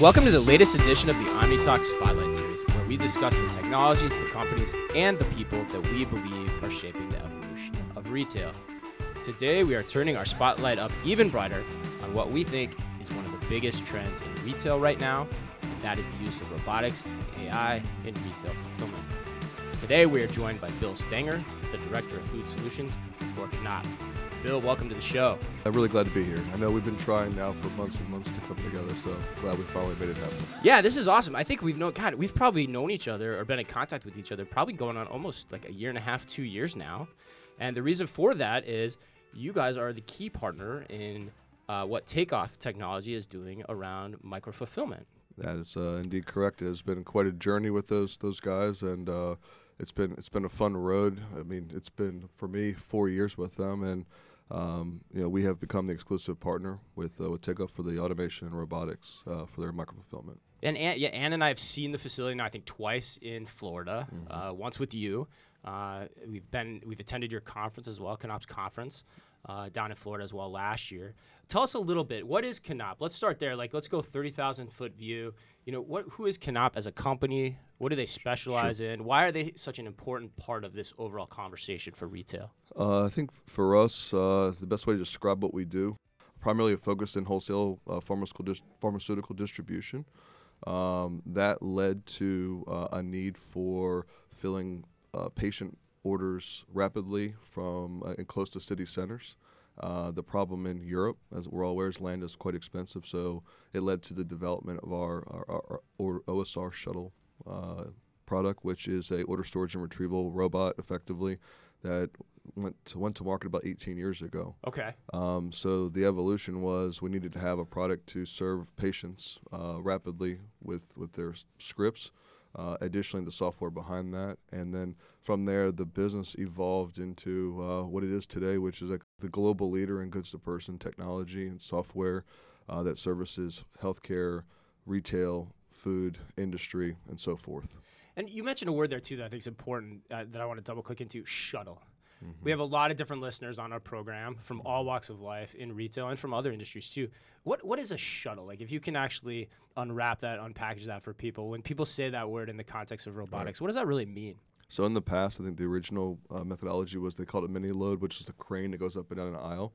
Welcome to the latest edition of the OmniTalk Spotlight Series, where we discuss the technologies, the companies, and the people that we believe are shaping the evolution of retail. Today, we are turning our spotlight up even brighter on what we think is one of the biggest trends in retail right now, and that is the use of robotics and AI in retail. Today, we are joined by Bill Stanger, the Director of Food Solutions for Knapp. Bill, welcome to the show. I'm really glad to be here. I know we've been trying now for months and months to come together, so glad we finally made it happen. Yeah, this is awesome. I think we've known, God, we've probably known each other or been in contact with each other probably going on almost like a year and a half, two years now. And the reason for that is you guys are the key partner in uh, what Takeoff Technology is doing around micro fulfillment. That is uh, indeed correct. It has been quite a journey with those those guys, and uh, it's been it's been a fun road. I mean, it's been for me four years with them, and um, you know, we have become the exclusive partner with uh, with Takeoff for the automation and robotics uh, for their micro fulfillment. And Ann, yeah, Ann and I have seen the facility now. I think twice in Florida. Mm-hmm. Uh, once with you. Uh, we've been we've attended your conference as well, Knapp's conference uh, down in Florida as well last year. Tell us a little bit. What is Knapp? Let's start there. Like, let's go thirty thousand foot view. You know, what who is Knapp as a company? What do they specialize sure. in? Why are they such an important part of this overall conversation for retail? Uh, I think for us, uh, the best way to describe what we do, primarily focused in wholesale uh, pharmaceutical, dis- pharmaceutical distribution. Um, that led to uh, a need for filling uh, patient orders rapidly from uh, and close to city centers. Uh, the problem in Europe, as we're all aware, is land is quite expensive, so it led to the development of our, our, our OSR shuttle uh, product, which is a order storage and retrieval robot, effectively, that went to, went to market about 18 years ago. Okay. Um, so the evolution was we needed to have a product to serve patients uh, rapidly with with their scripts. Uh, additionally, the software behind that, and then from there, the business evolved into uh, what it is today, which is a, the global leader in goods to person technology and software uh, that services healthcare, retail, food industry, and so forth. And you mentioned a word there too that I think is important uh, that I want to double click into shuttle. Mm-hmm. We have a lot of different listeners on our program from all walks of life in retail and from other industries too. What what is a shuttle? Like if you can actually unwrap that, unpackage that for people. When people say that word in the context of robotics, right. what does that really mean? So in the past, I think the original uh, methodology was they called it mini load, which is a crane that goes up and down an aisle.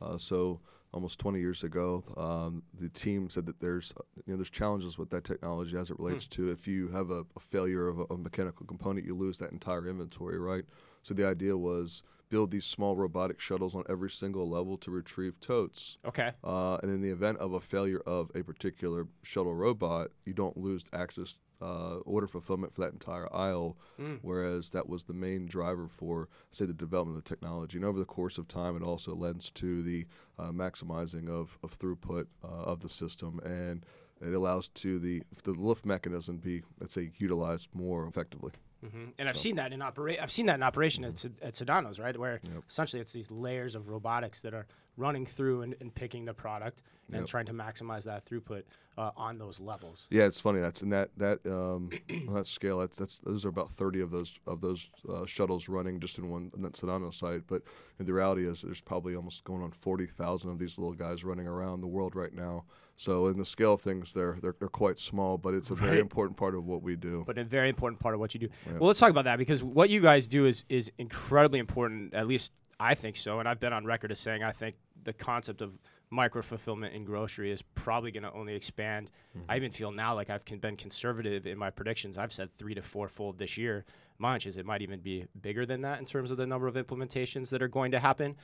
Uh, so almost 20 years ago, um, the team said that there's you know there's challenges with that technology as it hmm. relates to if you have a, a failure of a, a, mechanical component, you lose that entire inventory, right? So the idea was build these small robotic shuttles on every single level to retrieve totes. Okay. Uh, and in the event of a failure of a particular shuttle robot, you don't lose access uh, order fulfillment for that entire aisle, mm. whereas that was the main driver for, say, the development of the technology. And over the course of time, it also lends to the uh, maximizing of, of throughput uh, of the system, and it allows to the the lift mechanism be, let's say, utilized more effectively. Mm-hmm. And I've so. seen that in operation. I've seen that in operation mm-hmm. at, at Sedano's, right? Where yep. essentially it's these layers of robotics that are running through and, and picking the product and yep. trying to maximize that throughput uh, on those levels. Yeah, it's funny. That's in that that um, on that scale. That's, that's those are about thirty of those of those uh, shuttles running just in one in that Sedano site. But the reality is, there's probably almost going on forty thousand of these little guys running around the world right now. So in the scale of things, they're they're, they're quite small, but it's a very right. important part of what we do. But a very important part of what you do. Well, let's talk about that because what you guys do is is incredibly important. At least I think so, and I've been on record as saying I think the concept of micro fulfillment in grocery is probably going to only expand. Mm-hmm. I even feel now like I've been conservative in my predictions. I've said three to four fold this year. My hunch is it might even be bigger than that in terms of the number of implementations that are going to happen.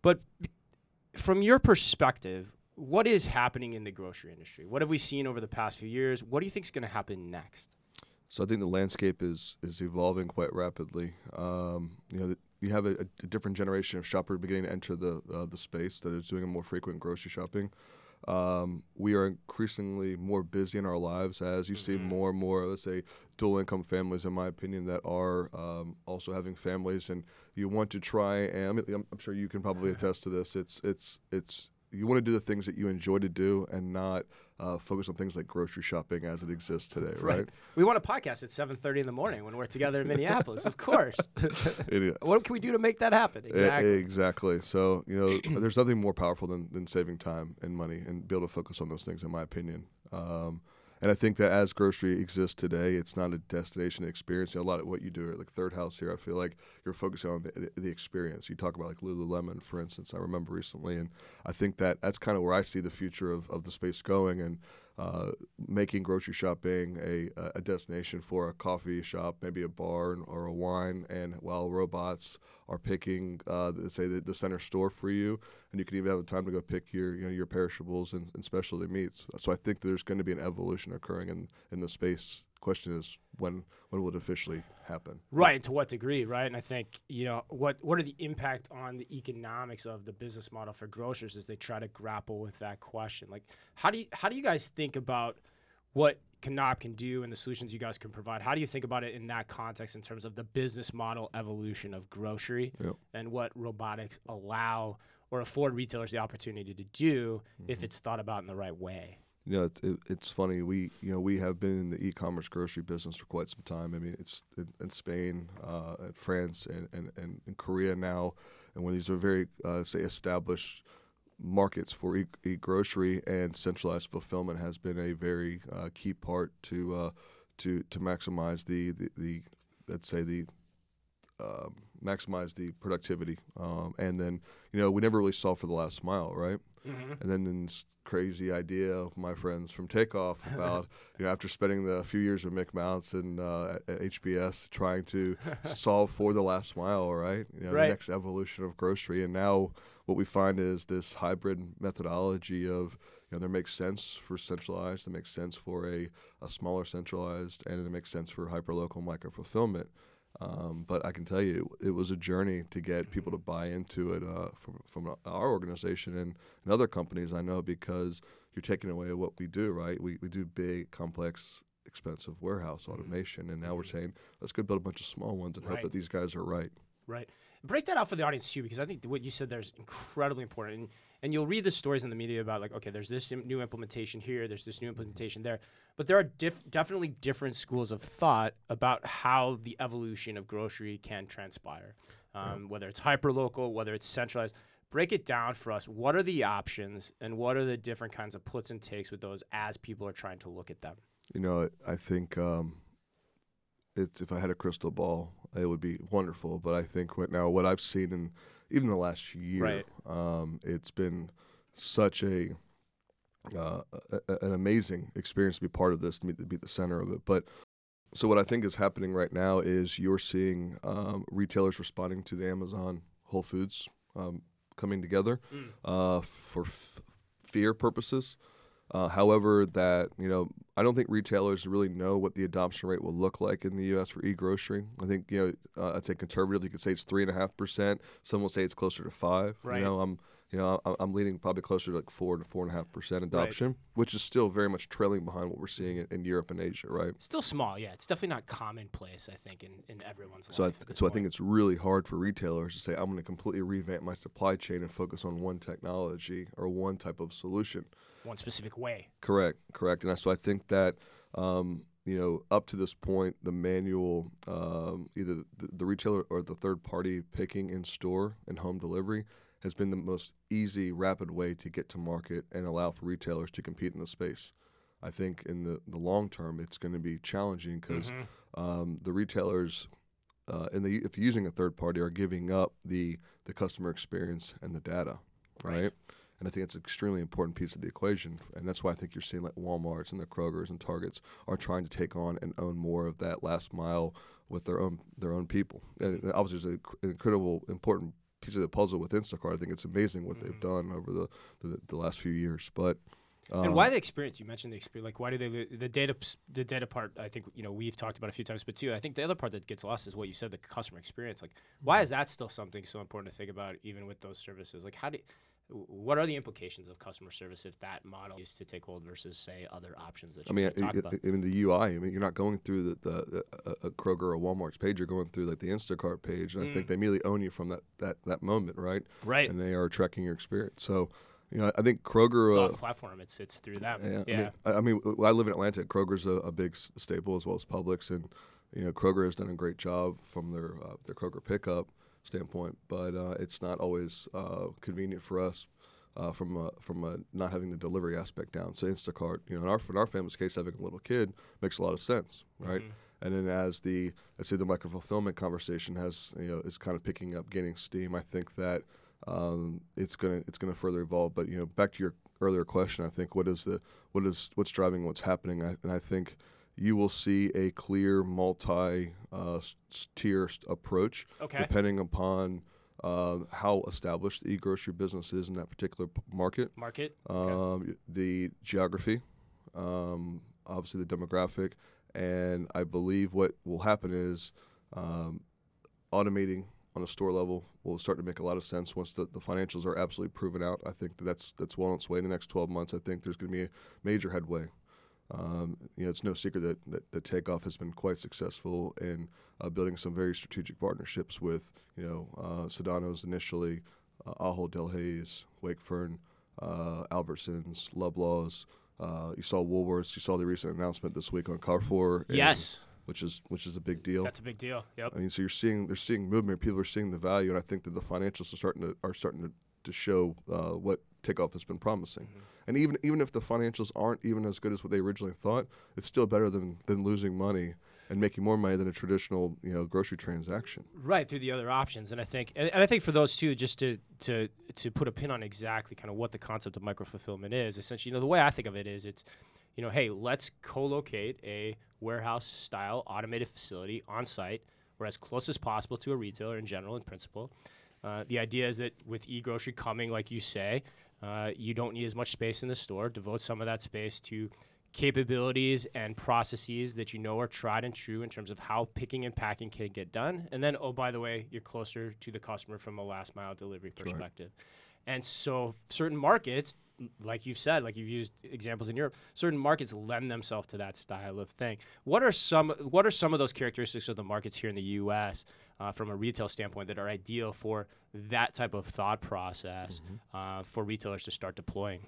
But from your perspective, what is happening in the grocery industry? What have we seen over the past few years? What do you think is going to happen next? So I think the landscape is is evolving quite rapidly. Um, you know, the, you have a, a, different generation of shopper beginning to enter the uh, the space that is doing a more frequent grocery shopping. Um, we are increasingly more busy in our lives as you mm-hmm. see more and more, let's say, dual income families, in my opinion, that are um, also having families, and you want to try. And I'm, I'm sure you can probably attest to this. It's it's it's you want to do the things that you enjoy to do and not uh, focus on things like grocery shopping as it exists today, right? right? We want a podcast at 7:30 in the morning when we're together in Minneapolis, of course. what can we do to make that happen? Exactly. exactly. So you know, there's nothing more powerful than, than saving time and money and be able to focus on those things, in my opinion. Um, and I think that as grocery exists today, it's not a destination experience. You know, a lot of what you do at like Third House here, I feel like you're focusing on the, the, experience. You talk about like Lululemon, for instance. I remember recently, and I think that that's kind of where I see the future of, of the space going. And uh, making grocery shopping a, a destination for a coffee shop, maybe a bar or a wine, and while robots are picking, uh, say the, the, center store for you, and you can even have the time to go pick your you know your perishables and, and specialty meats. So I think there's going to be an evolution occurring in in the space question is when when will it officially happen? Right, and to what degree, right? And I think you know what what are the impact on the economics of the business model for grocers as they try to grapple with that question. Like, how do you how do you guys think about what Knapp can do and the solutions you guys can provide? How do you think about it in that context in terms of the business model evolution of grocery yep. and what robotics allow or afford retailers the opportunity to do mm-hmm. if it's thought about in the right way? You know, it, it, it's funny. We, you know, we have been in the e-commerce grocery business for quite some time. I mean, it's in, in Spain, uh, in France, and, and, and in Korea now, and when these are very, uh, say, established markets for e, grocery and centralized fulfillment has been a very uh, key part to uh, to to maximize the, the, the let's say the um, maximize the productivity. Um, and then, you know, we never really saw for the last mile, right? Mm-hmm. And then this crazy idea of my friends from Takeoff about, you know, after spending the few years with Mick Mountz and uh, at HBS trying to solve for the last mile, right? You know, right. the next evolution of grocery. And now what we find is this hybrid methodology of, you know, there makes sense for centralized, it makes sense for a, a smaller centralized, and it makes sense for hyperlocal micro fulfillment. Um, but I can tell you, it was a journey to get people to buy into it uh, from from our organization and, and other companies I know because you're taking away what we do, right? We we do big, complex, expensive warehouse mm-hmm. automation, and now we're mm-hmm. saying let's go build a bunch of small ones and right. hope that these guys are right. Right. Break that out for the audience too, because I think what you said there is incredibly important. And, and you'll read the stories in the media about like, okay, there's this new implementation here, there's this new implementation there, but there are diff- definitely different schools of thought about how the evolution of grocery can transpire, um, yeah. whether it's hyper local, whether it's centralized. Break it down for us. What are the options, and what are the different kinds of puts and takes with those as people are trying to look at them? You know, I think um, it's if I had a crystal ball, it would be wonderful. But I think what now what I've seen in even the last year, right. um, it's been such a, uh, a, an amazing experience to be part of this, to be, to be the center of it. But so what I think is happening right now is you're seeing um, retailers responding to the Amazon Whole Foods um, coming together mm. uh, for f- fear purposes. Uh, however, that you know, I don't think retailers really know what the adoption rate will look like in the U.S. for e-grocery. I think you know, uh, I'd say conservatively, you could say it's three and a half percent. Some will say it's closer to five. Right. You know, I'm you know, I'm leaning probably closer to like four to four and a half percent adoption, right. which is still very much trailing behind what we're seeing in, in, Europe and Asia, right? Still small, yeah. It's definitely not commonplace, I think, in, in everyone's so life. I th- so point. I think it's really hard for retailers to say, I'm going to completely revamp my supply chain and focus on one technology or one type of solution, one specific way. Correct, correct. And so I think that. Um, you know, up to this point, the manual, um, either the, the retailer or the third party picking in store and home delivery has been the most easy, rapid way to get to market and allow for retailers to compete in the space. I think in the, the long term, it's going to be challenging because mm-hmm. um, the retailers, uh, and the, if you're using a third party, are giving up the the customer experience and the data, right? right? And I think it's an extremely important piece of the equation, and that's why I think you're seeing like WalMarts and the Krogers and Targets are trying to take on and own more of that last mile with their own their own people. And obviously, it's an incredible important piece of the puzzle with Instacart. I think it's amazing what mm-hmm. they've done over the, the, the last few years. But um, and why the experience? You mentioned the experience. Like, why do they the data? The data part. I think you know we've talked about a few times, but too, I think the other part that gets lost is what you said, the customer experience. Like, why mm-hmm. is that still something so important to think about, even with those services? Like, how do what are the implications of customer service if that model used to take hold versus say other options that you I mean, talk about? I mean the UI. I mean, you're not going through the, the, the a Kroger or Walmart's page. You're going through like the Instacart page, and mm. I think mm. they immediately own you from that that that moment, right? Right. And they are tracking your experience. So You know, I think Kroger. It's uh, off platform. It's it's through them. Yeah, Yeah. I mean, I, mean, I live in Atlanta. Kroger's a, a big s- staple as well as Publix, and you know, Kroger has done a great job from their uh, their Kroger pickup standpoint, but uh, it's not always uh, convenient for us. Uh, from uh, from uh, not having the delivery aspect down, so Instacart, you know, in our in our family's case, having a little kid makes a lot of sense, right? Mhm. And then as the let's say the micro fulfillment conversation has you know is kind of picking up, gaining steam. I think that um, it's gonna it's gonna further evolve. But you know, back to your earlier question, I think what is the what is what's driving what's happening, I, and I think you will see a clear multi uh, tier approach Okay. depending upon uh, how established the e-grocery business is in that particular p- market Market. um, y- the geography, um, obviously the demographic, and I believe what will happen is um, automating on a store level will start to make a lot of sense once the, the financials are absolutely proven out. I think that that's that's well on its way in the next 12 months. I think there's going to be a major headway. Um, you know, it's no secret that, that, that Takeoff has been quite successful in uh, building some very strategic partnerships with, you know, uh, Sedano's initially, uh, Ahold Delhaize, Wakefern, uh, Albertsons, Loblaws. Uh, you saw Woolworths. You saw the recent announcement this week on Carrefour. and- Yes. which is which is a big deal. That's a big deal. Yep. I mean, so you're seeing they're seeing movement. People are seeing the value, and I think that the financials are starting to are starting to, to show uh, what takeoff has been promising. Mm-hmm. And even even if the financials aren't even as good as what they originally thought, it's still better than than losing money and making more money than a traditional you know grocery transaction. right through the other options and i think and, and i think for those two just to to to put a pin on exactly kind of what the concept of micro fulfillment is essentially you know the way i think of it is it's you know hey let's co-locate a warehouse style automated facility on site or as close as possible to a retailer in general in principle uh, the idea is that with e-grocery coming like you say uh, you don't need as much space in the store devote some of that space to capabilities and processes that you know are tried and true in terms of how picking and packing can get done. And then, oh, by the way, you're closer to the customer from a last mile delivery perspective. And so, certain markets, like you've said, like you've used examples in Europe, certain markets lend themselves to that style of thing. What are some What are some of those characteristics of the markets here in the U.S. Uh, from a retail standpoint that are ideal for that type of thought process uh, for retailers to start deploying?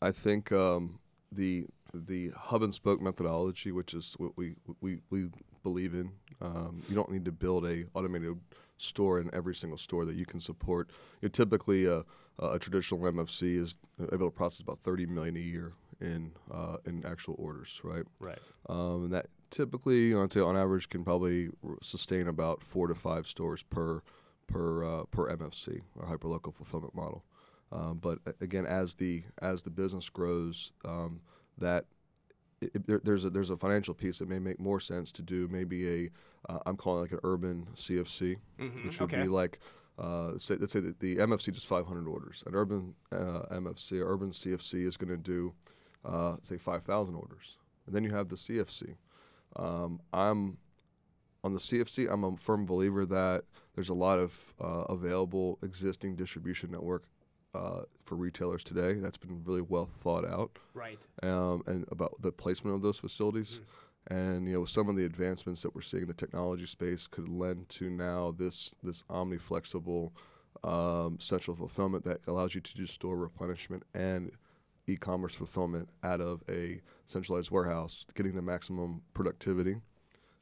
I think um, the the hub and spoke methodology, which is what we we, we believe in. Um, you don't need to build a automated store in every single store that you can support. You know, typically, a, a traditional MFC is able to process about 30 million a year in uh, in actual orders, right? Right. Um, and that typically, you know, I'd say on average, can probably sustain about four to five stores per per uh, per MFC or hyperlocal fulfillment model. Um, but again, as the as the business grows, um, that it, there, there's a there's a financial piece that may make more sense to do maybe a uh, I'm calling it like an urban CFC, Mhm, which would okay. be like uh, say let's say that the MFC does 500 orders. An urban uh, MFC, or urban CFC, is going to do uh, say 5,000 orders, and then you have the CFC. Um, I'm on the CFC. I'm a firm believer that there's a lot of uh, available existing distribution network uh, for retailers today. That's been really well thought out Right. um, and about the placement of those facilities. And you know, some of the advancements that we're seeing in the technology space could lend to now this this omni flexible um, central fulfillment that allows you to do store replenishment and e-commerce fulfillment out of a centralized warehouse, getting the maximum productivity.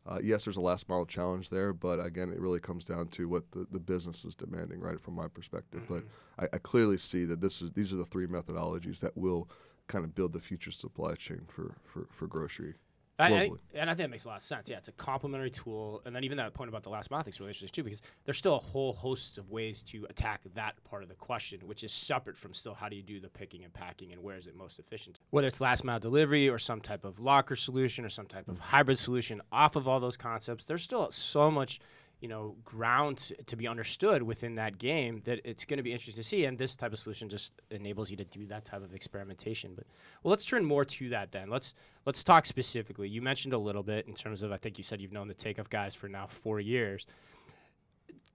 Uh, yes, there's a last mile challenge there, but again, it really comes down to what the, the business is demanding, right? From my perspective, but I, I clearly see that this is these are the three methodologies that will kind of build the future supply chain for for, for grocery. I, I and I think it makes a lot of sense. Yeah, it's a complementary tool, and then even that point about the last mile thing is really interesting too, because there's still a whole host of ways to attack that part of the question, which is separate from still how do you do the picking and packing, and where is it most efficient? Whether it's last mile delivery or some type of locker solution or some type of hybrid solution off of all those concepts, there's still so much you know ground to, be understood within that game that it's going to be interesting to see and this type of solution just enables you to do that type of experimentation. But well let's turn more to that then. Let's let's talk specifically. You mentioned a little bit in terms of i think you said you've known the takeoff guys for now four years.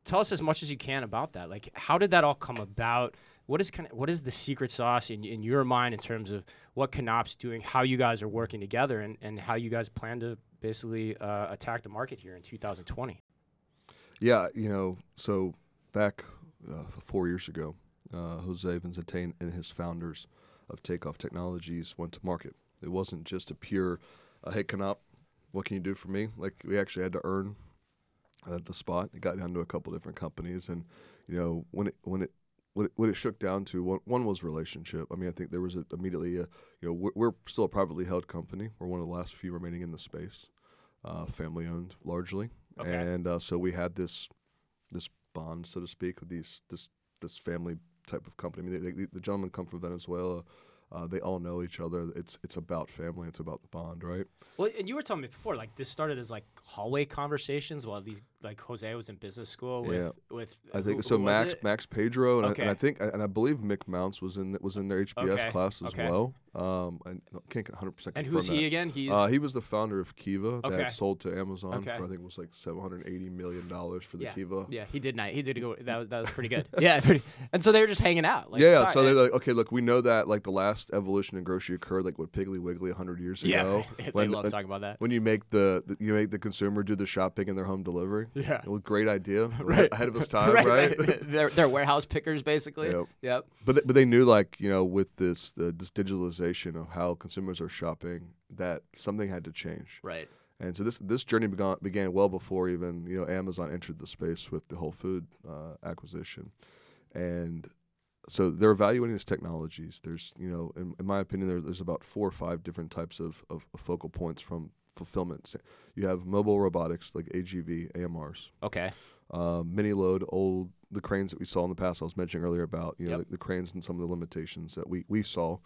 Tell us as much as you can about that. Like how did that all come about? What is kind of what is the secret sauce in, in your mind in terms of what Knapp's doing how you guys are working together and, and how you guys plan to basically uh, attack the market here in 2020 Yeah, you know, so back uh, four years ago, uh, Jose Vincentine and his founders of Takeoff Technologies went to market. It wasn't just a pure, uh, hey, Knapp, what can you do for me? Like we actually had to earn uh, the spot. It got down to a couple different companies, and you know when it when it what it, what it shook down to one, one was relationship. I mean, I think there was a, immediately a, you know we're, we're, still a privately held company. We're one of the last few remaining in the space, uh, family owned largely, okay. and uh, so we had this this bond, so to speak, with these this this family type of company. I mean, they, they, the gentlemen come from Venezuela. Uh, they all know each other. It's it's about family. It's about the bond, right? Well, and you were telling me before, like this started as like hallway conversations while these like Jose was in business school with yeah. with. I think who, so. who Max Max Pedro and, okay. I, and I think and I believe Mick Mountz was in was in their HBS okay. class as okay. well. Um, I can't 100 percent. And who's he again? He's uh, he was the founder of Kiva that sold to Amazon for I think it was like 780 million dollars for the yeah. Kiva. Yeah, he did Night He did go. That was that was pretty good. yeah, pretty, and so they were just hanging out. Like, yeah, so they're like, okay, look, we know that like the last evolution in grocery occurred like with Piggly Wiggly 100 years yeah, ago. they when, love talking about that. When you make the, the, you make the consumer do the shopping in their home delivery. Yeah, well, great idea. right, ahead of its time, right? right? they're they're warehouse pickers basically. Yep. Yep. But th- but they knew like you know with this the, this digitalization of how consumers are shopping that something had to change. Right. And so this this journey began began well before even you know Amazon entered the space with the Whole Food uh, acquisition, and so they're evaluating these technologies. There's you know in, in my opinion there, there's about four or five different types of, of, of focal points from fulfillment. You have mobile robotics like AGV, AMRs. Okay. Um, mini load, old the cranes that we saw in the past. I was mentioning earlier about you know Yep. the, the cranes and some of the limitations that we we saw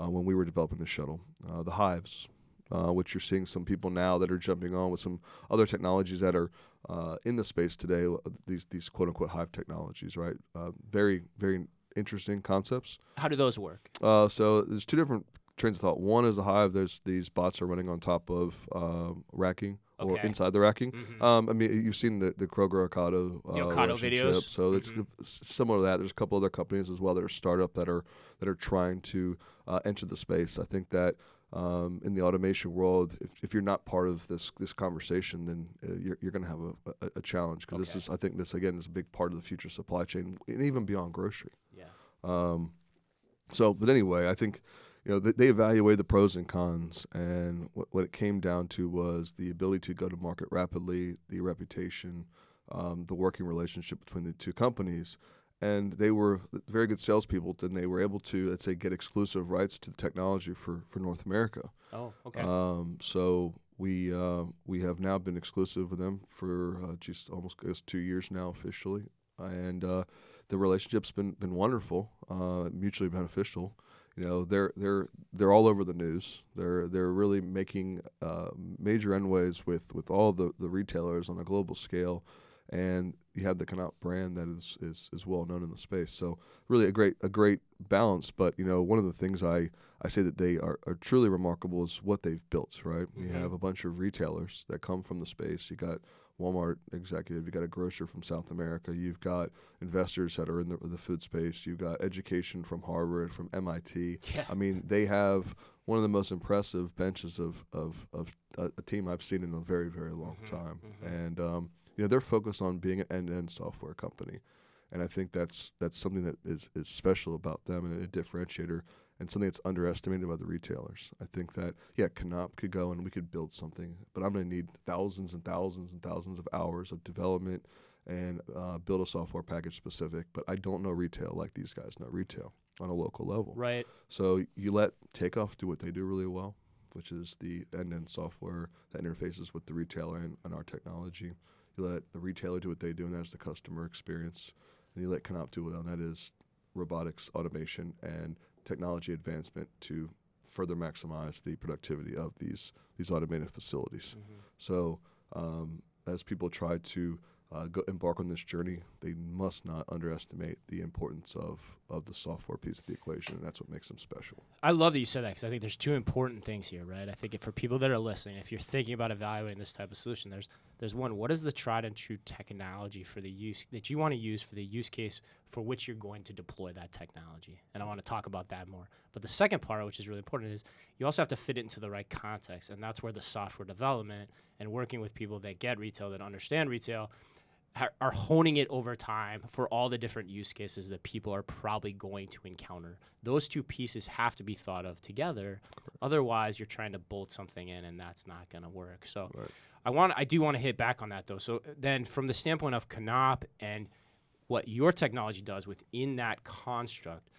uh, when we were developing the shuttle. Uh, the hives, uh, which you're seeing some people now that are jumping on with some other technologies that are uh, in the space today. uh, These these quote unquote hive technologies, right? Uh, very very interesting concepts. How do those work? Uh, so there's two different trains of thought. One is the hive. There's these bots are running on top of um, racking or Okay. inside the racking. Mhm. Um, I mean, you've seen the the Kroger Ocado uh, The Ocado relationship, videos? so it's Mhm. s- similar to that. There's a couple other companies as well that are startup that are that are trying to uh, enter the space. I think that. Um, in the automation world, if, if you're not part of this this conversation, then uh, you're, you're going to have a, a, a challenge because this is, I think, this again is a big part of the future supply chain, and even beyond grocery. Yeah. Um, so, but anyway, I think you know they, they evaluated the pros and cons, and what, what it came down to was the ability to go to market rapidly, the reputation, um, the working relationship between the two companies, and they were very good salespeople, and they were able to, let's say, get exclusive rights to the technology for for North America. Oh, okay. Um, so we uh, we have now been exclusive with them for uh, just almost I guess two years now officially, and uh, the relationship's been been wonderful, uh, mutually beneficial. You know, they're they're they're all over the news. They're they're really making uh, major endways with with all the the retailers on a global scale, and you have the Knapp brand that is, is is well known in the space. So really a great a great balance. But you know, one of the things I I say that they are, are truly remarkable is what they've built. Right, you Mhm. have a bunch of retailers that come from the space. You got Walmart executive, you've got a grocer from South America, you've got investors that are in the, the food space, you've got education from Harvard, from MIT. yeah. I mean, they have one of the most impressive benches of of, of a, a team I've seen in a very very long Mhm, time, mhm. and um, you know they're focused on being an end-to-end software company, and I think that's that's something that is is special about them and a differentiator, and something that's underestimated by the retailers. I think that yeah, Knapp could go and we could build something, but I'm going to need thousands and thousands and thousands of hours of development and uh, build a software package specific. But I don't know retail like these guys know retail on a local level. Right. So you let Takeoff do what they do really well, which is the end-to-end software that interfaces with the retailer and, and our technology. You let the retailer do what they do, and that's the customer experience. And you let Knapp do it, and that is robotics, automation, and technology advancement to further maximize the productivity of these these automated facilities. Mhm. So um, as people try to uh, go embark on this journey, they must not underestimate the importance of, of the software piece of the equation, and that's what makes them special. I love that you said that because I think there's two important things here, right? I think if for people that are listening, if you're thinking about evaluating this type of solution, there's there's one. What is the tried and true technology for the use that you want to use for the use case for which you're going to deploy that technology? And I want to talk about that more. But the second part, which is really important, is you also have to fit it into the right context, and that's where the software development and working with people that get retail, that understand retail, are honing it over time for all the different use cases that people are probably going to encounter. Those two pieces have to be thought of together. Otherwise, you're trying to bolt something in, and that's not going to work. So, Right. I want I do want to hit back on that though. So then, from the standpoint of Knapp and what your technology does within that construct,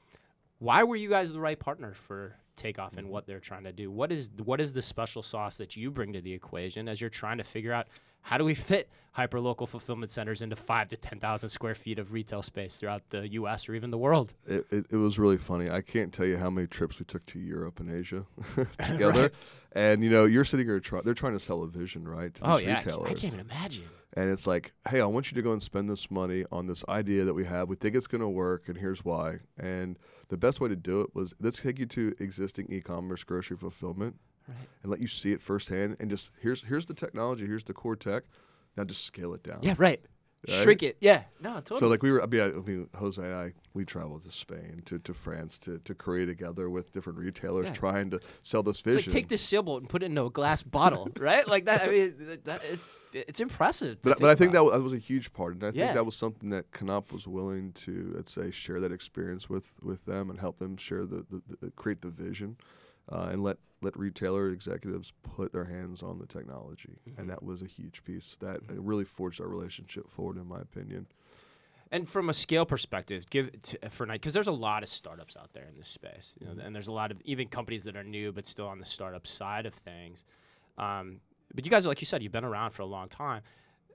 why were you guys the right partner for Takeoff and mm-hmm. what they're trying to do? What is what is the special sauce that you bring to the equation as you're trying to figure out how do we fit hyperlocal fulfillment centers into five to ten thousand square feet of retail space throughout the U.S. or even the world? It, it, it was really funny. I can't tell you how many trips we took to Europe and Asia together. And you know, you're sitting here, try, they're trying to sell a vision, right? To Oh yeah, I can't- retailers. I can't even imagine. And it's like, hey, I want you to go and spend this money on this idea that we have. We think it's going to work, and here's why. And the best way to do it was let's take you to existing e-commerce grocery fulfillment Right. and let you see it firsthand. And just here's here's the technology, here's the core tech. Now just scale it down. Yeah, right. Right? Shrink it. Yeah. No, totally. So like we were, I mean, I, mean, Jose and I, we traveled to Spain, to, to France, to, to Korea together with different retailers, Yeah. trying to sell this It's vision. like take this sailboat and put it in a glass bottle, right? Like that. I mean, that, it, it's impressive. But, but I think that, wa- that was a huge part, and I Yeah. think that was something that Knapp was willing to, let's say, share that experience with, with them and help them share the, the, the create the vision, uh, and let let retailer executives put their hands on the technology, Mm-hmm. and that was a huge piece that uh, really forged our relationship forward, in my opinion. And from a scale perspective, give to, for night because there's a lot of startups out there in this space, you know, and there's a lot of even companies that are new but still on the startup side of things. Um, but you guys, like you said, you've been around for a long time.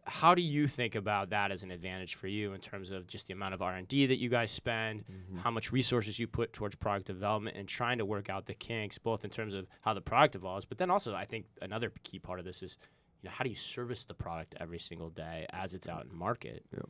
How do you think about that as an advantage for you in terms of just the amount of R and D that you guys spend, mm-hmm. how much resources you put towards product development, and trying to work out the kinks, both in terms of how the product evolves, but then also I think another key part of this is, you know, how do you service the product every single day as it's out in market? Yeah,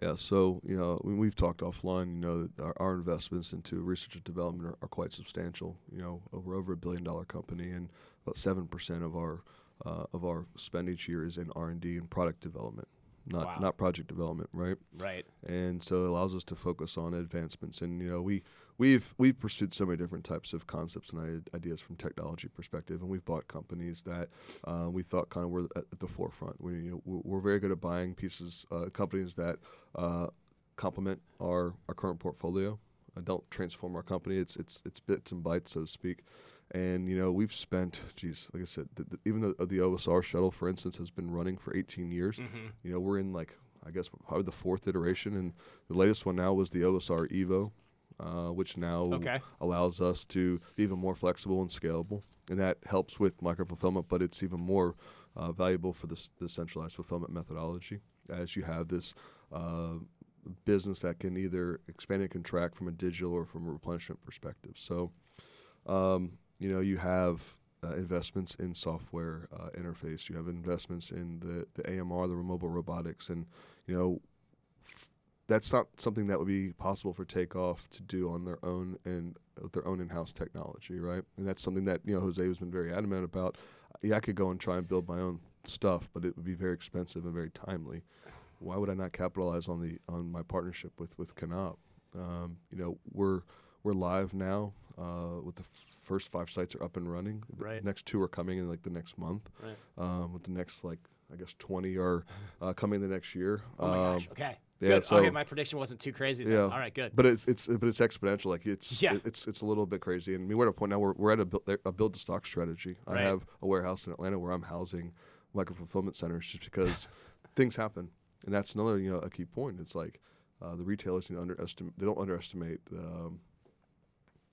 yeah so you know we've talked offline, you know that our, our investments into research and development are, are quite substantial. You know, we're over a billion dollar company, and about seven percent of our uh, of our spend each year is in R and D and product development, not Wow. not project development, right? Right. and so it allows us to focus on advancements. And you know, we we've we've pursued so many different types of concepts and ideas from technology perspective, and we've bought companies that uh, we thought kind of were at, the forefront. We you know, we're, we're very good at buying pieces, uh, companies that uh, complement our our current portfolio. Uh, don't transform our company. It's it's it's bits and bytes, so to speak. And you know, we've spent, geez, like I said, the, the, even though the OSR shuttle, for instance, has been running for 18 years, Mm-hmm. you know, we're in like I guess probably the fourth iteration, and the latest one now was the OSR Evo, uh, which now Okay. allows us to be even more flexible and scalable, and that helps with micro fulfillment. But it's even more uh, valuable for this the centralized fulfillment methodology, as you have this. Uh, business that can either expand and contract from a digital or from a replenishment perspective so um, you know you have uh, investments in software uh, interface. You have investments in the, the AMR, the mobile robotics, and you know f- that's not something that would be possible for Takeoff to do on their own and with their own in-house technology, right? And that's something that you know Jose has been very adamant about. Yeah, I could go and try and build my own stuff, but it would be very expensive and very timely. Why would I not capitalize on the on my partnership with with Knapp? Um, you know, we're we're live now uh, with the f- first five sites are up and running. The Right. next two are coming in like the next month. Right. Um, with the next like I guess twenty are uh, coming the next year. Oh my um, gosh. Okay. yeah, good. so- okay, my prediction wasn't too crazy. Then. Yeah. All right. Good. But it's it's but it's exponential. Like it's Yeah. it- it's it's a little bit crazy. And I mean, we're at a point now where we're at a build, a build to stock strategy. Right. I have a warehouse in Atlanta where I'm housing micro fulfillment centers just because things happen, and that's another you know a key point. It's like uh, the retailers need to underestimate. They don't underestimate um,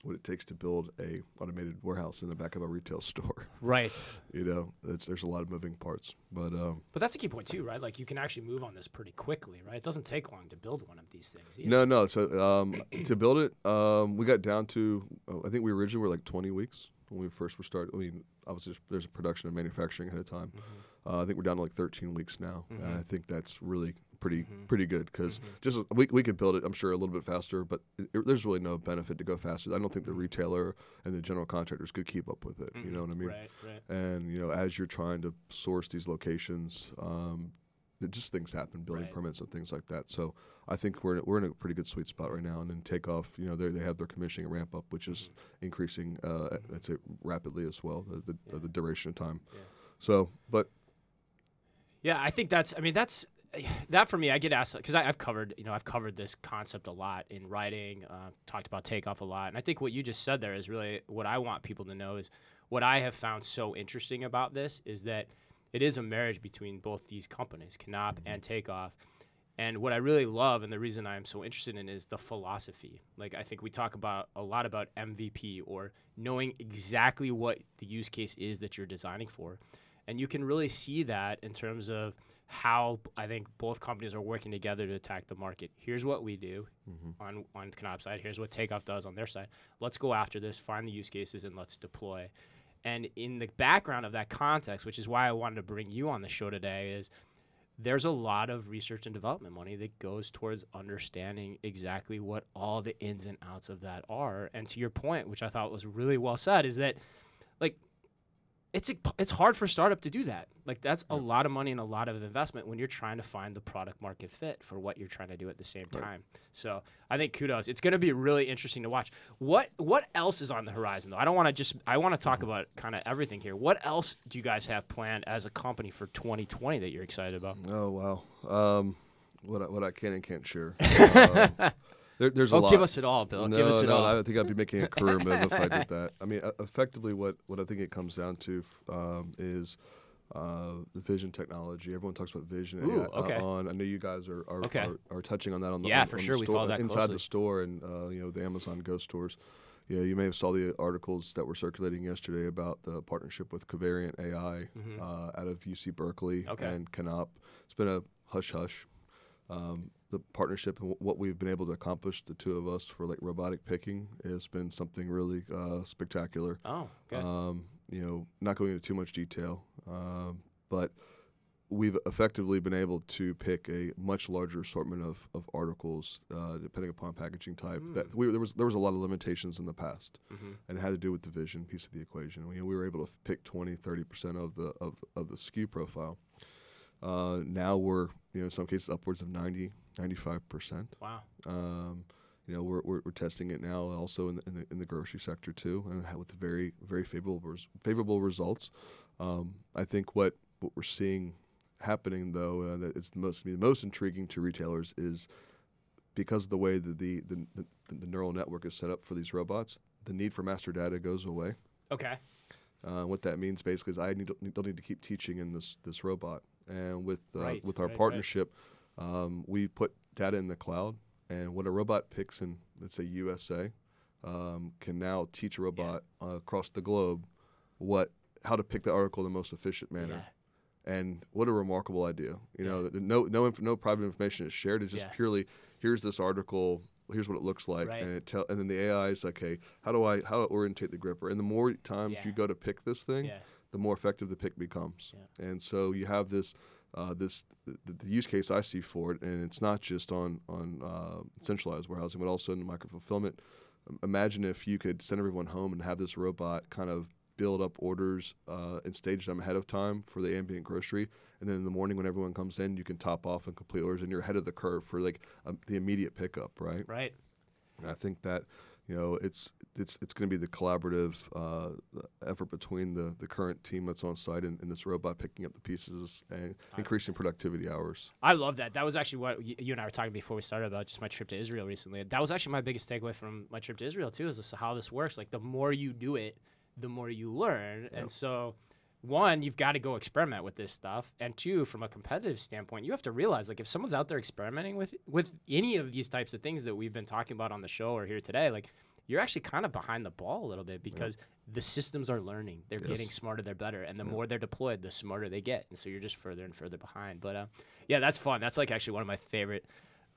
what it takes to build a automated warehouse in the back of a retail store. right. you know, it's, there's a lot of moving parts, but um, But that's a key point too, right? Like you can actually move on this pretty quickly, right? It doesn't take long to build one of these things. Either. No, no. So um, to build it, um, we got down to uh, I think we originally were like 20 weeks when we first were started. I mean, obviously there's, a production and manufacturing ahead of time. Uh, I think we're down to like 13 weeks now, and I think that's really pretty pretty good because just we we could build it. I'm sure a little bit faster, but it, it- there's really no benefit to go faster. I don't think the retailer and the general contractors could keep up with it. You know what I mean? Right. Right. And you know, as you're trying to source these locations, um, it just things happen, building Right. permits and things like that. So I think we're in, we're in a pretty good sweet spot right now. And then takeoff, you know, they they have their commissioning ramp up, which is Mm-hmm. increasing, uh, I'd say rapidly as well, the the, Yeah. the duration of time. Yeah. So, but Yeah, I think that's. I mean, that's that for me, I get asked because I've covered, you know, I've covered this concept a lot in writing, uh, talked about takeoff a lot, and I think what you just said there is really what I want people to know is what I have found so interesting about this is that it is a marriage between both these companies, Knapp and Takeoff. And what I really love, and the reason I'm so interested in, is the philosophy. Like I think we talk about a lot about MVP or knowing exactly what the use case is that you're designing for, and you can really see that in terms of how I think both companies are working together to attack the market. Here's what we do Mm-hmm. on on Knapp side. Here's what Takeoff does on their side. Let's go after this, find the use cases, and let's deploy. And in the background of that context, which is why I wanted to bring you on the show today, is there's a lot of research and development money that goes towards understanding exactly what all the ins and outs of that are. And to your point, which I thought was really well said, is that like it's a, it's hard for a startup to do that. Like that's a lot of money and a lot of investment when you're trying to find the product market fit for what you're trying to do at the same Right. time. So I think kudos. It's going to be really interesting to watch. What what else is on the horizon though? I don't want to just I want to talk about kind of everything here. What else do you guys have planned as a company for 2020 that you're excited about? Oh wow. Um, what I, what I can and can't share. Um, there, there's a Oh, lot. give us it all, Bill. no, give us it no, all. I think I'd be making a career move if I did that. I mean, uh, effectively, what, what I think it comes down to um, is uh, the vision technology. Everyone talks about vision. Ooh, AI, uh, okay. on I know you guys are are, Okay. are, are touching on that on the Yeah, on, for on sure, we store- follow that inside closely. the store and uh, you know the Amazon Go stores. Yeah, you may have saw the articles that were circulating yesterday about the partnership with Covariant AI Mhm. uh, out of UC Berkeley Okay. and Knapp. It's been a hush hush. Um, the partnership and what we've been able to accomplish, the two of us, for like robotic picking, has been something really uh, spectacular. oh, good. Um, you know, not going into too much detail, um, but we've effectively been able to pick a much larger assortment of, of articles uh, depending upon packaging type. That we, there was there was a lot of limitations in the past, Mhm. and it had to do with the vision piece of the equation. We, we were able to pick 20, 30 percent of the of, of the SKU profile. Uh, now we're you know in some cases upwards of 90, 95 percent. wow. Um, you know, we're, we're, we're testing it now also in the, in the, in the grocery sector too, and with very very favorable res- favorable results. Um, I think what what we're seeing happening though, uh, that it's the most the most intriguing to retailers is because of the way that the, the the the neural network is set up for these robots, the need for master data goes away. Okay. Uh, what that means basically is I need, don't need to keep teaching in this this robot. And with uh, Right, with our right, right. partnership, um, we put data in the cloud, and what a robot picks in let's say USA um, can now teach a robot uh, across the globe what how to pick the article in the most efficient manner. And what a remarkable idea! You know, no no inf- no private information is shared. It's just Yeah. purely here's this article. Here's what it looks like, Right. and it tell, and then the AI is like, hey, how do I how I orientate the gripper? And the more times Yeah. you go to pick this thing, Yeah. The more effective the pick becomes. And so you have this uh, this the, the use case I see for it, and it's not just on on uh, centralized warehousing, but also in micro fulfillment. Imagine if you could send everyone home and have this robot kind of build up orders uh, and stage them ahead of time for the ambient grocery, and then in the morning when everyone comes in, you can top off and complete orders, and you're ahead of the curve for like um, the immediate pickup, right? Right. And I think that you know it's it's it's going to be the collaborative uh, effort between the the current team that's on site and, and this robot picking up the pieces and increasing productivity hours. I love that. That was actually what y- you and I were talking before we started about just my trip to Israel recently. That was actually my biggest takeaway from my trip to Israel too, is this, how this works. Like the more you do it, the more you learn. And so, one, you've got to go experiment with this stuff, and two, from a competitive standpoint, you have to realize like if someone's out there experimenting with with any of these types of things that we've been talking about on the show or here today, like you're actually kind of behind the ball a little bit because the systems are learning. They're Yes. getting smarter, they're better. And the more they're deployed, the smarter they get. And so you're just further and further behind. But uh, yeah, that's fun. That's like actually one of my favorite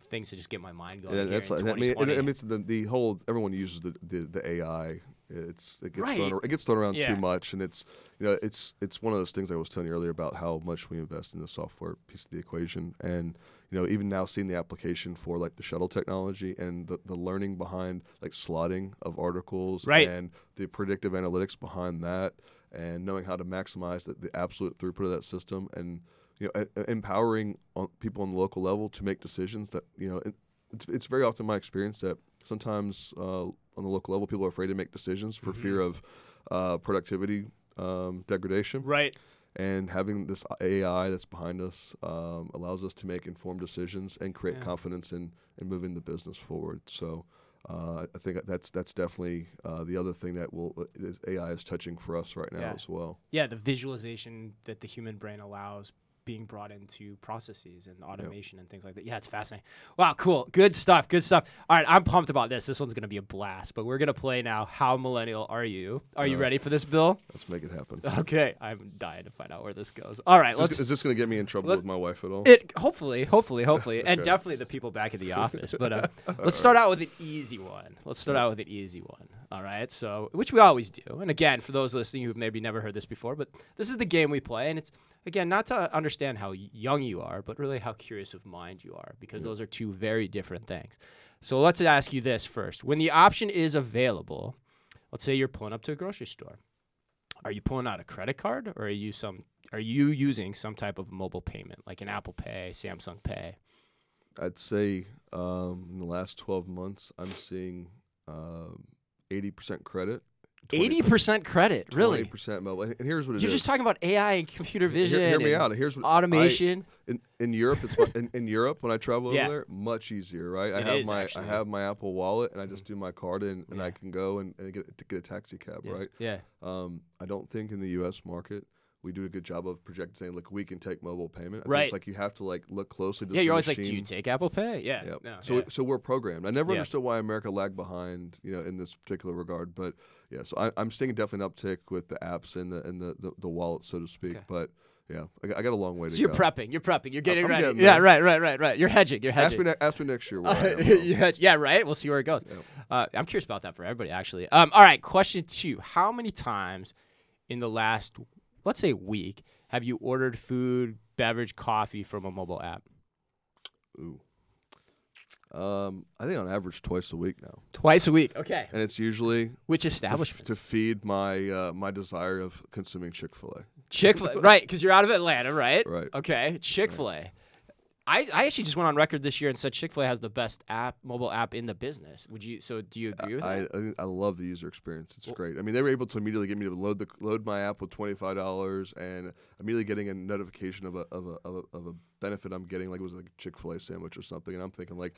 things to just get my mind going. Yeah, that's like, I mean, and, and it's the, the whole everyone uses the, the, the AI. It's it gets thrown, Right. ar- it gets thrown around Yeah. too much, and it's you know it's it's one of those things I was telling you earlier about how much we invest in the software piece of the equation, and you know even now seeing the application for like the shuttle technology and the, the learning behind like slotting of articles Right. and the predictive analytics behind that, and knowing how to maximize the, the absolute throughput of that system, and you know empowering on people on the local level to make decisions that you know. It, it's, it's very often my experience that sometimes uh, on the local level people are afraid to make decisions for fear Mm-hmm. of uh, productivity um, degradation right. and having this AI that's behind us um, allows us to make informed decisions and create Yeah. confidence in, in moving the business forward. So uh, I think that's that's definitely uh, the other thing that will is AI is touching for us right now Yeah. as well. Yeah, the visualization that the human brain allows being brought into processes and automation and things like that. Yeah, it's fascinating. Wow, cool. Good stuff. Good stuff. All right, I'm pumped about this. This one's going to be a blast, but we're going to play now How Millennial Are You? Are you All right. ready for this, Bill? Let's make it happen. Okay, I'm dying to find out where this goes. All right, Is let's this, is this going to get me in trouble with my wife at all? it hopefully, hopefully, hopefully, and definitely the people back at the office. But uh, let's start out with an easy one. Let's start out with an easy one. All right. So, which we always do. And again, for those listening who've maybe never heard this before, but this is the game we play, and it's again not to understand how young you are, but really how curious of mind you are, because those are two very different things. So let's ask you this first: When the option is available, let's say you're pulling up to a grocery store. Are you pulling out a credit card or are you some are you using some type of mobile payment like an Apple Pay, Samsung Pay? I'd say um, in the last 12 months, I'm seeing um, 80% credit. 80 percent credit, really? 20% mobile. And and here's what it You're is. just talking about AI and computer vision. Hear, me and out. Here's what I- Automation. in, in Europe, it's in, in Europe when I travel Yeah. over there, much easier, right? I have is, my actually. I have my Apple Wallet and I just do my card in and Yeah. I can go and, and get get a taxi cab, yeah. right? Yeah. Um, I don't think in the U.S. market we do a good job of projecting saying, look, we can take mobile payment. I Right. Think, like you have to like look closely. Does Yeah, you're always like, do you take Apple Pay? Yeah. Yep. No, so yeah. so we're programmed. I never Yeah. understood why America lagged behind, you know, in this particular regard. But yeah, so I, I'm seeing definitely an uptick with the apps and the and the, the, the wallet, so to speak. Okay. But yeah, I, got- I got a long way so to you're go. prepping. You're prepping. You're getting I'm ready. getting yeah, right, right, right, right. You're hedging. You're Ask hedging. me, ask me next year. Am. You're yeah, right. We'll see where it goes. Yep. Uh, I'm curious about that for everybody, actually. Um, all right, question two: How many times in the last, let's say, week, have you ordered food, beverage, coffee from a mobile app? Ooh. Um, I think on average twice a week now, Twice a week. Okay. and it's usually Which to, f- to feed my uh, my desire of consuming Chick Fil A. Chick Fil A, right? Because you're out of Atlanta, right? Right. Okay, Chick Fil A. I, I actually just went on record this year and said Chick Fil A has the best app, mobile app in the business. Would you? So do you agree with I, that? I I love the user experience. It's Well- great. I mean, they were able to immediately get me to load the load my app with twenty five dollars, and immediately getting a notification of a of a, of a of a benefit I'm getting, like it was like a Chick Fil A sandwich or something. And I'm thinking like,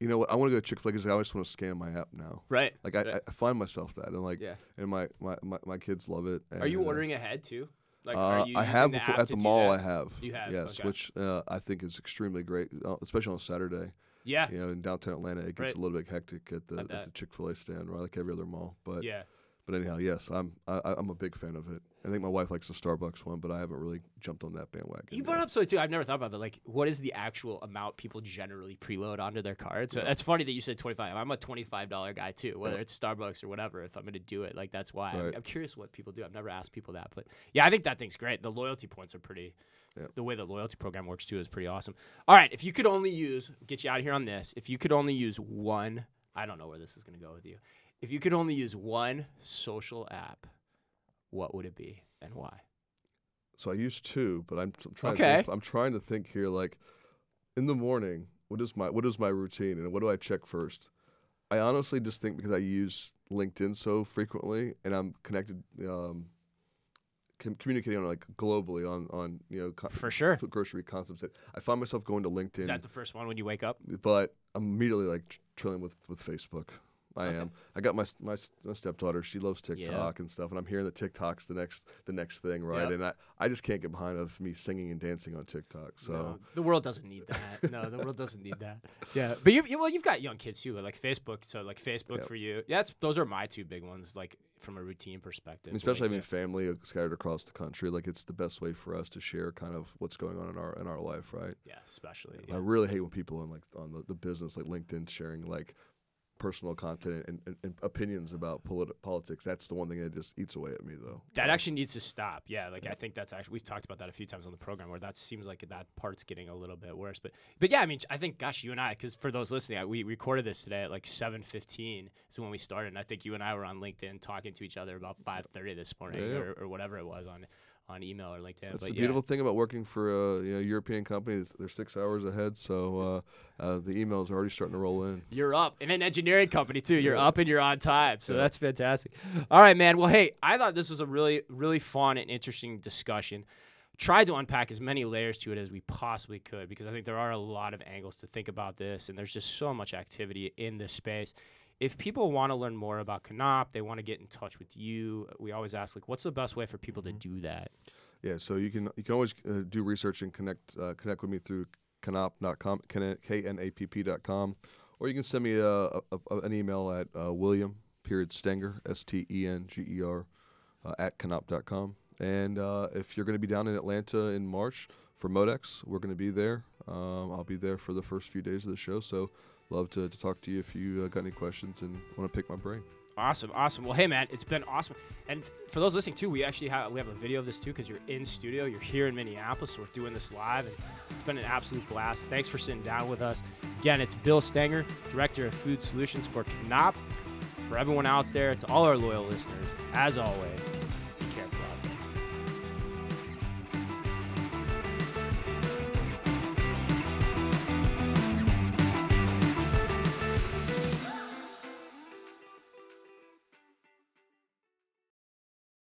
you know what? I want to go to Chick Fil A because I just want to scan my app now. Right. Like I, Right. I, find myself that, and like, Yeah. and my, my, my, my kids love it. Are you and, uh, ordering ahead too? Like, uh, are you I have the at the mall. I have. You have, Yes, okay. which uh, I think is extremely great, uh, especially on Saturday. Yeah. You know, in downtown Atlanta, it gets Right. a little bit hectic at the, at the Chick Fil A stand, right, like every other mall. But Yeah. But anyhow, yes, I'm I, I'm a big fan of it. I think my wife likes the Starbucks one, but I haven't really jumped on that bandwagon. You yet. brought up so too. I've never thought about, it, like, what is the actual amount people generally preload onto their cards? So Yeah. that's funny that you said twenty five. I'm a twenty five dollar guy too, whether Yeah. it's Starbucks or whatever. If I'm going to do it, like that's why. I'm, I'm curious what people do. I've never asked people that, but yeah, I think that thing's great. The loyalty points are pretty. Yeah. The way the loyalty program works too is pretty awesome. All right, if you could only use, get you out of here on this. If you could only use one, I don't know where this is going to go with you. If you could only use one social app, what would it be and why? So I use two, but I'm t- trying. Okay. To think, I'm trying to think here. Like, in the morning, what is my what is my routine, and what do I check first? I honestly just think because I use LinkedIn so frequently, and I'm connected, um, com- communicating on like globally on on you know co- For sure. food grocery concepts. That I find myself going to LinkedIn, Is that the first one when you wake up? but I'm immediately like tr- trilling with with Facebook. I Okay. am. I got my, my my stepdaughter. She loves TikTok and stuff, and I'm hearing the TikTok's the next the next thing, right? Yep. And I, I just can't get behind of me singing and dancing on TikTok. So No, the world doesn't need that. no, the world doesn't need that. Yeah, but you, you well, you've got young kids too, like Facebook. So like Facebook Yep. for you. Yeah, that's those are my two big ones. Like from a routine perspective, And especially having family scattered across the country, like it's the best way for us to share kind of what's going on in our in our life, right? yeah, especially. I really hate when people on like on the, the business like LinkedIn sharing like personal content and, and, and opinions about politi- politics. That's the one thing that just eats away at me though. That actually needs to stop. Yeah, like I think that's actually we've talked about that a few times on the program where that seems like that part's getting a little bit worse. But but yeah, I mean, I think gosh, you and I, because for those listening, I, we recorded this today at like seven fifteen is when we started, and I think you and I were on LinkedIn talking to each other about five thirty this morning Yeah, yeah. or, or whatever it was on on email or LinkedIn. That's but the yeah. beautiful thing about working for a you know, European company. They're six hours ahead, so uh, uh, the emails are already starting to roll in. You're up in an engineering company too. You're Yeah. up and you're on time, so Yeah. that's fantastic. All right, man. Well, hey, I thought this was a really, really fun and interesting discussion. Tried to unpack as many layers to it as we possibly could because I think there are a lot of angles to think about this, and there's just so much activity in this space. If people want to learn more about Knapp, they want to get in touch with you. We always ask, like, what's the best way for people to do that? Yeah, so you can you can always uh, do research and connect uh, connect with me through knapp.com, k n a p p.com, or you can send me a, a, a, an email at uh, William period Stenger S T E N G E R uh, at knapp.com. And uh, if you're going to be down in Atlanta in March for Modex, we're going to be there. Um, I'll be there for the first few days of the show, so love to, to talk to you if you uh, got any questions and want to pick my brain. Awesome, awesome. Well, hey man, it's been awesome. And for those listening too, we actually have we have a video of this too because you're in studio, you're here in Minneapolis, so we're doing this live, and it's been an absolute blast. Thanks for sitting down with us. Again, it's Bill Stenger, Director of Food Solutions for Knapp. For everyone out there, to all our loyal listeners, as always,